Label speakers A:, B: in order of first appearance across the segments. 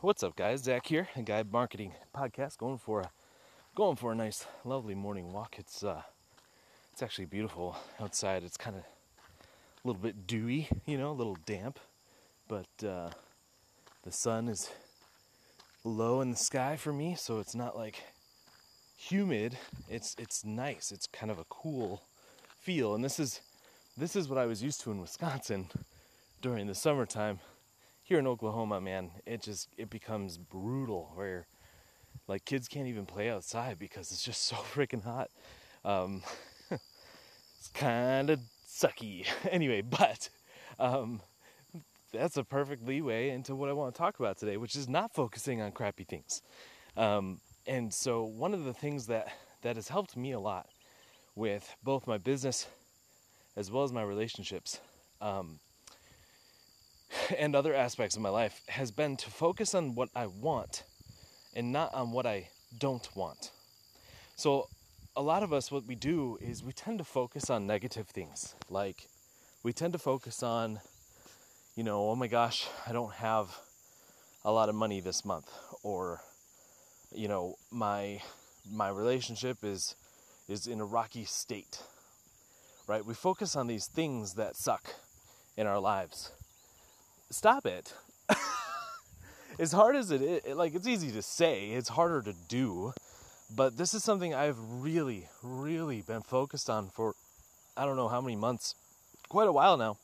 A: What's up, guys? Zach here, a guide marketing podcast, going for a going for a nice, lovely morning walk. It's uh, it's actually beautiful outside. It's kind of a little bit dewy, you know, a little damp, but uh, the sun is low in the sky for me, so it's not like humid. It's it's nice. It's kind of a cool feel, and this is this is what I was used to in Wisconsin during the summertime here in Oklahoma, man, it just it becomes brutal where like kids can't even play outside because it's just so freaking hot. Um, it's kind of sucky. anyway, but um, that's a perfect leeway into what I want to talk about today, which is not focusing on crappy things. Um, and so one of the things that that has helped me a lot with both my business as well as my relationships um, and other aspects of my life has been to focus on what I want and not on what I don't want. So, a lot of us, what we do is we tend to focus on negative things. Like, we tend to focus on, you know, oh my gosh, I don't have a lot of money this month, or, you know, my my relationship is is in a rocky state. Right? We focus on these things that suck in our lives stop it. as hard as it is, like it's easy to say, it's harder to do. But this is something I've really, really been focused on for I don't know how many months, quite a while now.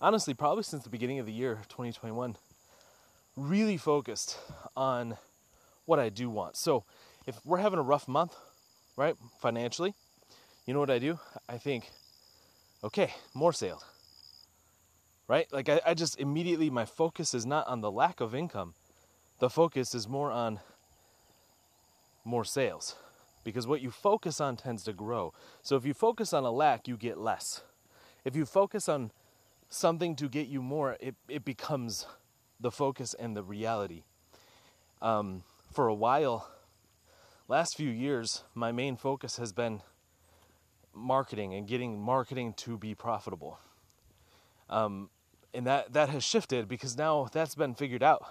A: Honestly, probably since the beginning of the year 2021, really focused on what I do want. So, if we're having a rough month, right, financially, you know what I do? I think, okay, more sales right? Like I, I just immediately my focus is not on the lack of income. The focus is more on more sales. Because what you focus on tends to grow. So if you focus on a lack, you get less. If you focus on something to get you more, it, it becomes the focus and the reality. Um, for a while, last few years, my main focus has been marketing and getting marketing to be profitable. Um, and that that has shifted because now that's been figured out.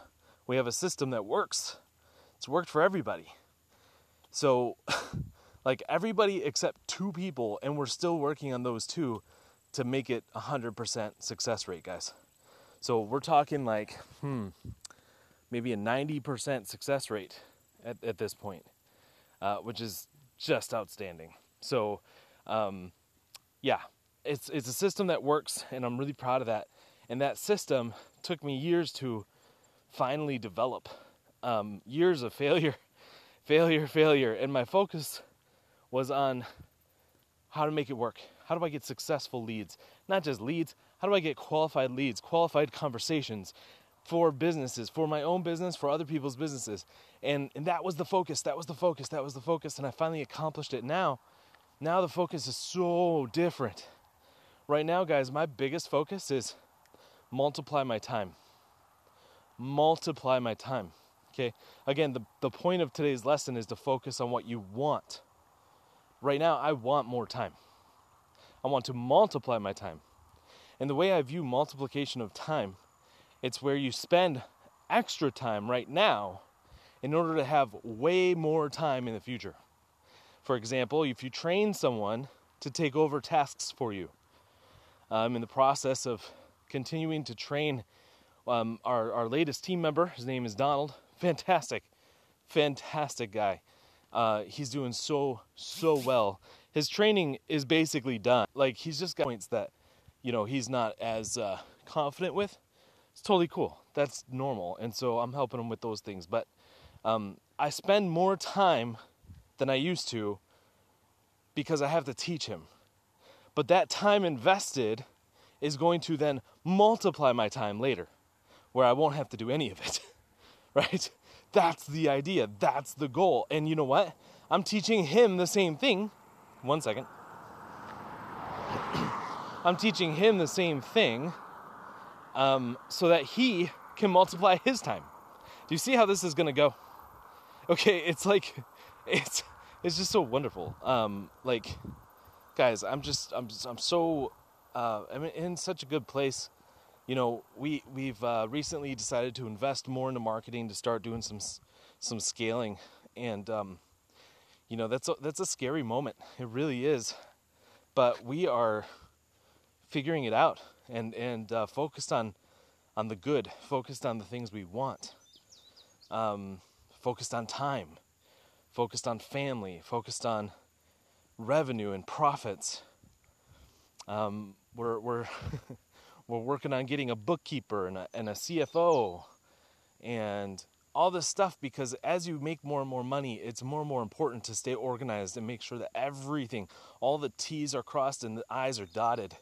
A: We have a system that works. It's worked for everybody. So like everybody except two people and we're still working on those two to make it a 100% success rate, guys. So we're talking like hmm maybe a 90% success rate at, at this point, uh, which is just outstanding. So, um, yeah, it's it's a system that works, and I'm really proud of that. And that system took me years to finally develop. Um, years of failure, failure, failure. And my focus was on how to make it work. How do I get successful leads? Not just leads, how do I get qualified leads, qualified conversations for businesses, for my own business, for other people's businesses? And, and that was the focus, that was the focus, that was the focus. And I finally accomplished it. Now, now the focus is so different. Right now, guys, my biggest focus is multiply my time. Multiply my time. Okay? Again, the, the point of today's lesson is to focus on what you want. Right now, I want more time. I want to multiply my time. And the way I view multiplication of time, it's where you spend extra time right now in order to have way more time in the future. For example, if you train someone to take over tasks for you, I'm in the process of continuing to train um, our, our latest team member. His name is Donald. Fantastic, fantastic guy. Uh, he's doing so, so well. His training is basically done. Like, he's just got points that, you know, he's not as uh, confident with. It's totally cool. That's normal. And so I'm helping him with those things. But um, I spend more time than I used to because I have to teach him. But that time invested is going to then multiply my time later, where I won't have to do any of it, right? That's the idea. That's the goal. And you know what? I'm teaching him the same thing. One second. I'm teaching him the same thing um, so that he can multiply his time. Do you see how this is going to go? Okay, it's like, it's it's just so wonderful. Um, like, guys, I'm just I'm just, I'm so uh, I'm in such a good place. You know, we we've uh, recently decided to invest more into marketing to start doing some some scaling, and um, you know that's a, that's a scary moment. It really is, but we are figuring it out and and uh, focused on on the good, focused on the things we want, um, focused on time, focused on family, focused on revenue and profits. Um, we're we're we're working on getting a bookkeeper and a, and a CFO and all this stuff because as you make more and more money, it's more and more important to stay organized and make sure that everything, all the T's are crossed and the I's are dotted.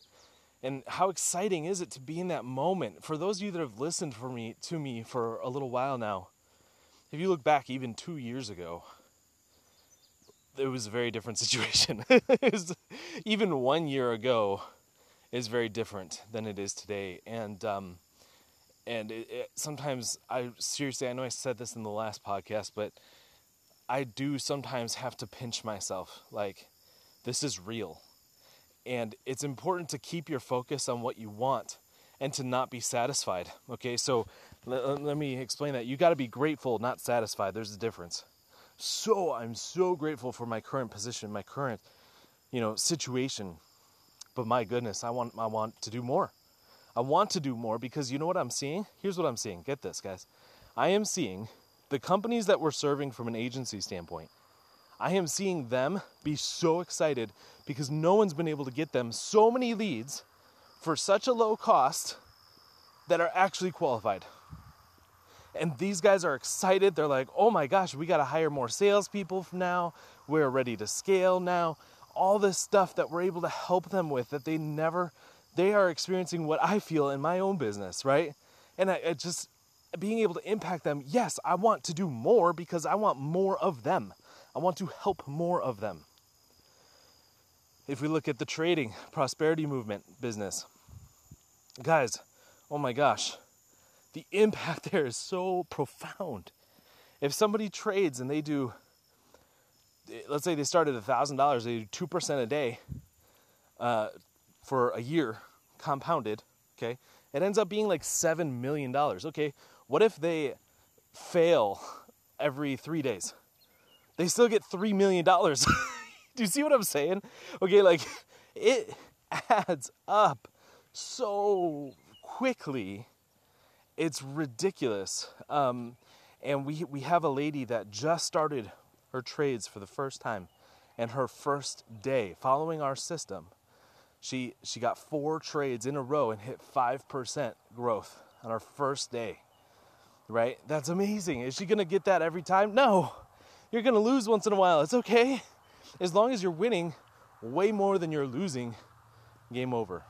A: And how exciting is it to be in that moment? For those of you that have listened for me to me for a little while now, if you look back even two years ago, it was a very different situation. even one year ago is very different than it is today, and um, and it, it, sometimes I seriously I know I said this in the last podcast, but I do sometimes have to pinch myself. Like this is real, and it's important to keep your focus on what you want and to not be satisfied. Okay, so let me explain that. You got to be grateful, not satisfied. There's a difference so I'm so grateful for my current position, my current, you know, situation. But my goodness, I want I want to do more. I want to do more because you know what I'm seeing? Here's what I'm seeing. Get this, guys. I am seeing the companies that we're serving from an agency standpoint. I am seeing them be so excited because no one's been able to get them so many leads for such a low cost that are actually qualified. And these guys are excited. They're like, oh my gosh, we got to hire more salespeople now. We're ready to scale now. All this stuff that we're able to help them with that they never, they are experiencing what I feel in my own business, right? And I, I just, being able to impact them, yes, I want to do more because I want more of them. I want to help more of them. If we look at the trading, prosperity movement business, guys, oh my gosh, the impact there is so profound. If somebody trades and they do, let's say they start at $1,000, they do 2% a day uh, for a year compounded, okay, it ends up being like $7 million. Okay, what if they fail every three days? They still get $3 million. do you see what I'm saying? Okay, like it adds up so quickly it's ridiculous. Um, and we we have a lady that just started her trades for the first time, and her first day following our system, she she got four trades in a row and hit five percent growth on her first day. Right? That's amazing. Is she gonna get that every time? No. You're gonna lose once in a while. It's okay. As long as you're winning way more than you're losing, game over.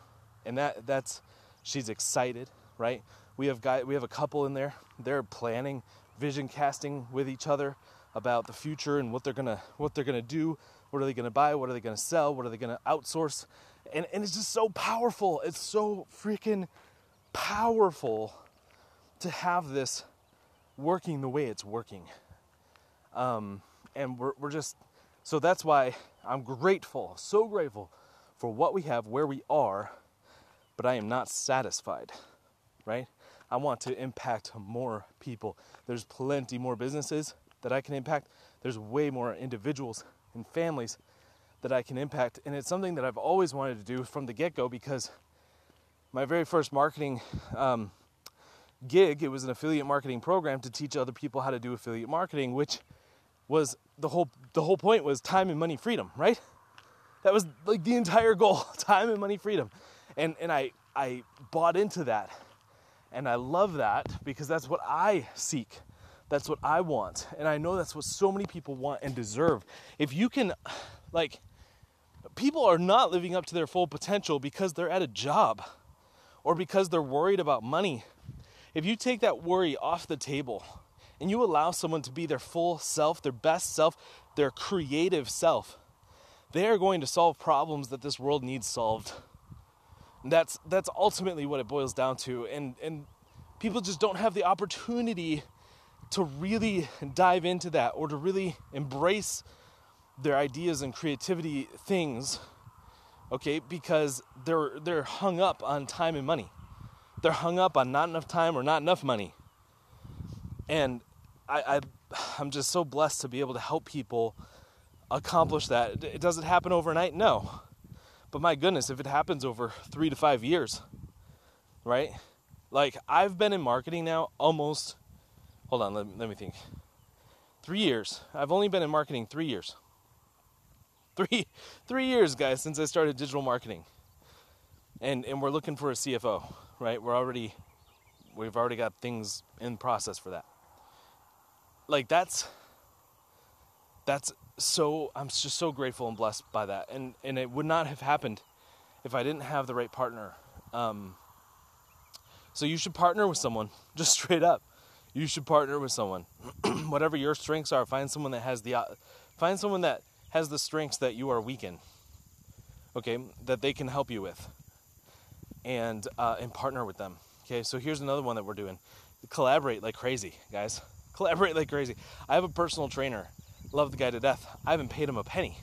A: And that that's she's excited, right? We have guy, we have a couple in there. They're planning, vision casting with each other about the future and what they're gonna what they're gonna do. What are they gonna buy? What are they gonna sell? What are they gonna outsource? And and it's just so powerful. It's so freaking powerful to have this working the way it's working. Um, and we're we're just so that's why I'm grateful, so grateful for what we have, where we are, but I am not satisfied, right? I want to impact more people. There's plenty more businesses that I can impact. There's way more individuals and families that I can impact. And it's something that I've always wanted to do from the get go because my very first marketing um, gig, it was an affiliate marketing program to teach other people how to do affiliate marketing, which was the whole the whole point was time and money freedom, right? That was like the entire goal, time and money freedom. And and I I bought into that and I love that because that's what I seek. That's what I want. And I know that's what so many people want and deserve. If you can, like, people are not living up to their full potential because they're at a job or because they're worried about money. If you take that worry off the table and you allow someone to be their full self, their best self, their creative self, they are going to solve problems that this world needs solved that's that's ultimately what it boils down to and and people just don't have the opportunity to really dive into that or to really embrace their ideas and creativity things okay because they're they're hung up on time and money they're hung up on not enough time or not enough money. And I, I I'm just so blessed to be able to help people accomplish that. It doesn't happen overnight, no. But my goodness, if it happens over three to five years, right? Like I've been in marketing now almost. Hold on, let, let me think. Three years. I've only been in marketing three years. Three, three years, guys, since I started digital marketing. And and we're looking for a CFO, right? We're already, we've already got things in process for that. Like that's, that's so. I'm just so grateful and blessed by that. And and it would not have happened if I didn't have the right partner. Um, so you should partner with someone, just straight up. You should partner with someone. Whatever your strengths are, find someone that has the uh, find someone that has the strengths that you are weak in. Okay, that they can help you with, and uh, and partner with them. Okay, so here's another one that we're doing: collaborate like crazy, guys. Collaborate like crazy. I have a personal trainer. Love the guy to death. I haven't paid him a penny.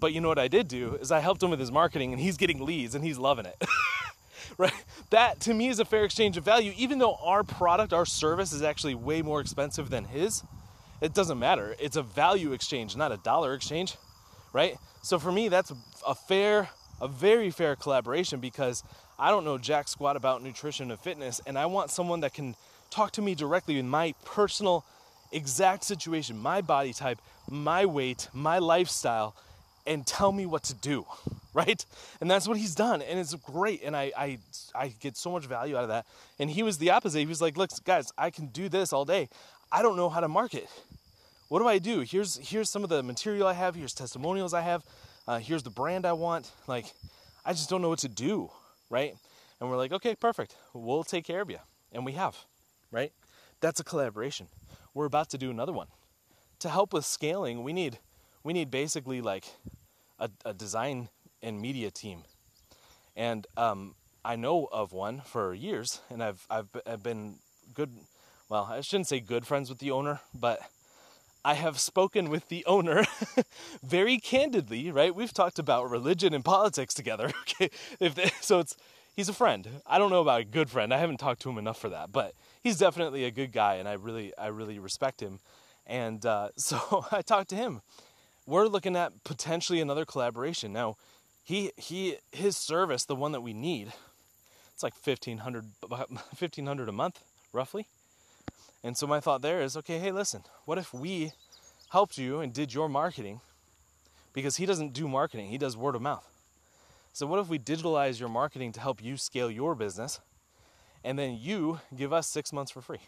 A: But you know what I did do is I helped him with his marketing, and he's getting leads, and he's loving it. right? That to me is a fair exchange of value. Even though our product, our service is actually way more expensive than his, it doesn't matter. It's a value exchange, not a dollar exchange, right? So for me, that's a fair, a very fair collaboration because I don't know jack squat about nutrition and fitness, and I want someone that can talk to me directly in my personal exact situation, my body type, my weight, my lifestyle, and tell me what to do right? And that's what he's done, and it's great. And I, I, I get so much value out of that. And he was the opposite. He was like, "Look, guys, I can do this all day. I don't know how to market. What do I do? Here's here's some of the material I have. Here's testimonials I have. Uh, here's the brand I want. Like, I just don't know what to do, right? And we're like, okay, perfect. We'll take care of you, and we have, right? That's a collaboration. We're about to do another one. To help with scaling, we need we need basically like a, a design and media team. And um, I know of one for years, and I've, I've, I've been good, well, I shouldn't say good friends with the owner, but I have spoken with the owner very candidly, right? We've talked about religion and politics together, okay? If they, so it's, he's a friend. I don't know about a good friend. I haven't talked to him enough for that, but he's definitely a good guy, and I really, I really respect him. And uh, so I talked to him. We're looking at potentially another collaboration. Now, he he his service, the one that we need, it's like 1500 1500 a month roughly. And so my thought there is, okay, hey, listen, what if we helped you and did your marketing? Because he doesn't do marketing, he does word of mouth. So what if we digitalize your marketing to help you scale your business and then you give us 6 months for free?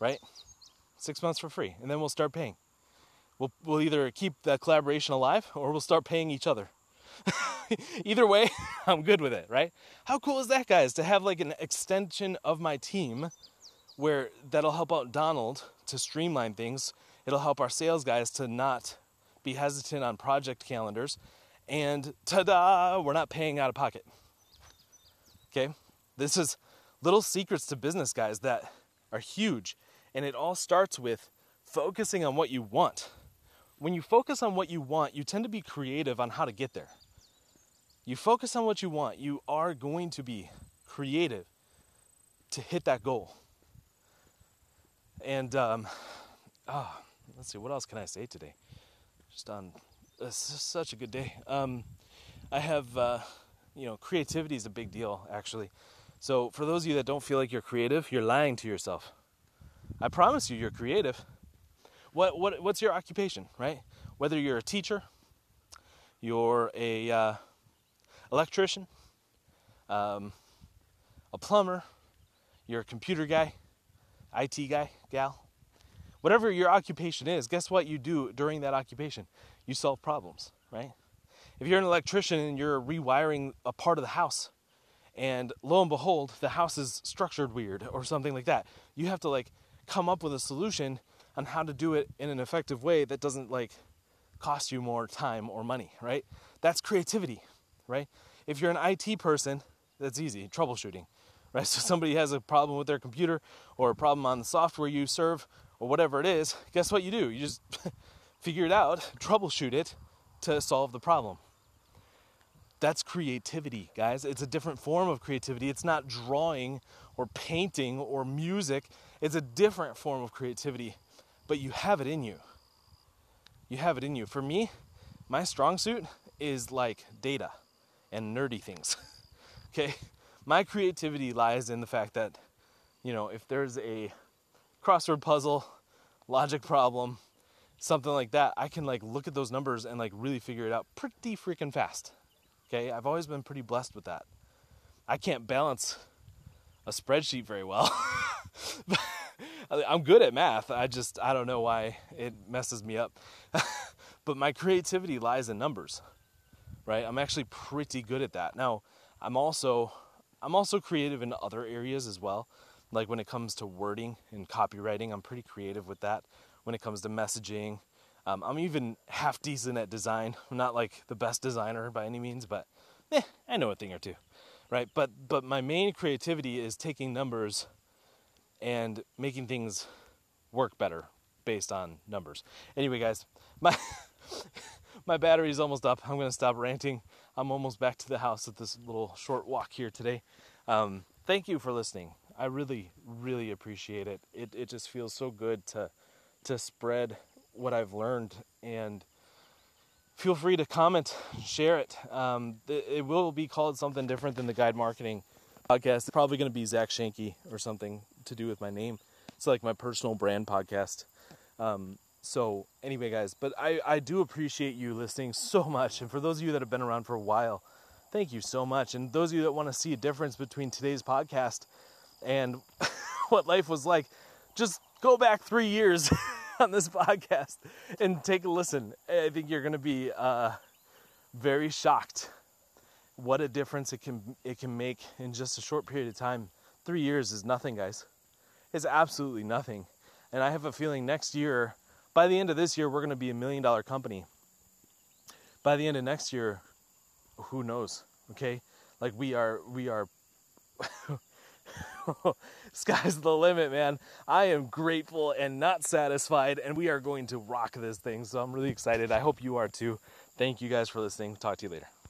A: Right? 6 months for free and then we'll start paying we'll, we'll either keep that collaboration alive or we'll start paying each other. either way, I'm good with it, right? How cool is that, guys, to have like an extension of my team where that'll help out Donald to streamline things. It'll help our sales guys to not be hesitant on project calendars. And ta da, we're not paying out of pocket. Okay? This is little secrets to business, guys, that are huge. And it all starts with focusing on what you want when you focus on what you want, you tend to be creative on how to get there. You focus on what you want, you are going to be creative to hit that goal. And um, oh, let's see, what else can I say today? Just on such a good day. Um, I have, uh, you know, creativity is a big deal, actually. So for those of you that don't feel like you're creative, you're lying to yourself. I promise you, you're creative. What, what, what's your occupation, right? Whether you're a teacher, you're a uh, electrician, um, a plumber, you're a computer guy, IT guy, gal, whatever your occupation is, guess what you do during that occupation? You solve problems, right? If you're an electrician and you're rewiring a part of the house, and lo and behold, the house is structured weird or something like that, you have to like come up with a solution on how to do it in an effective way that doesn't like cost you more time or money, right? That's creativity, right? If you're an IT person, that's easy, troubleshooting, right? So somebody has a problem with their computer or a problem on the software you serve or whatever it is, guess what you do? You just figure it out, troubleshoot it to solve the problem. That's creativity, guys. It's a different form of creativity. It's not drawing or painting or music. It's a different form of creativity, but you have it in you. You have it in you. For me, my strong suit is like data and nerdy things. okay? My creativity lies in the fact that, you know, if there's a crossword puzzle, logic problem, something like that, I can like look at those numbers and like really figure it out pretty freaking fast. Okay? I've always been pretty blessed with that. I can't balance a spreadsheet very well. I'm good at math. I just I don't know why it messes me up. but my creativity lies in numbers. Right? I'm actually pretty good at that. Now, I'm also I'm also creative in other areas as well. Like when it comes to wording and copywriting, I'm pretty creative with that. When it comes to messaging, um, I'm even half decent at design. I'm not like the best designer by any means, but eh, I know a thing or two, right? But but my main creativity is taking numbers and making things work better based on numbers. Anyway, guys, my my battery is almost up. I'm to stop ranting. I'm almost back to the house with this little short walk here today. Um, thank you for listening. I really, really appreciate it. It it just feels so good to to spread what I've learned and feel free to comment, share it. Um, it will be called something different than the guide marketing podcast. It's probably going to be Zach Shanky or something to do with my name. It's like my personal brand podcast. Um, so anyway, guys, but I, I do appreciate you listening so much. And for those of you that have been around for a while, thank you so much. And those of you that want to see a difference between today's podcast and what life was like, just go back three years on this podcast and take a listen. I think you're going to be uh, very shocked what a difference it can it can make in just a short period of time. Three years is nothing, guys. It's absolutely nothing. And I have a feeling next year, by the end of this year, we're going to be a million dollar company. By the end of next year, who knows? Okay, like we are we are. Sky's the limit, man. I am grateful and not satisfied, and we are going to rock this thing. So I'm really excited. I hope you are too. Thank you guys for listening. Talk to you later.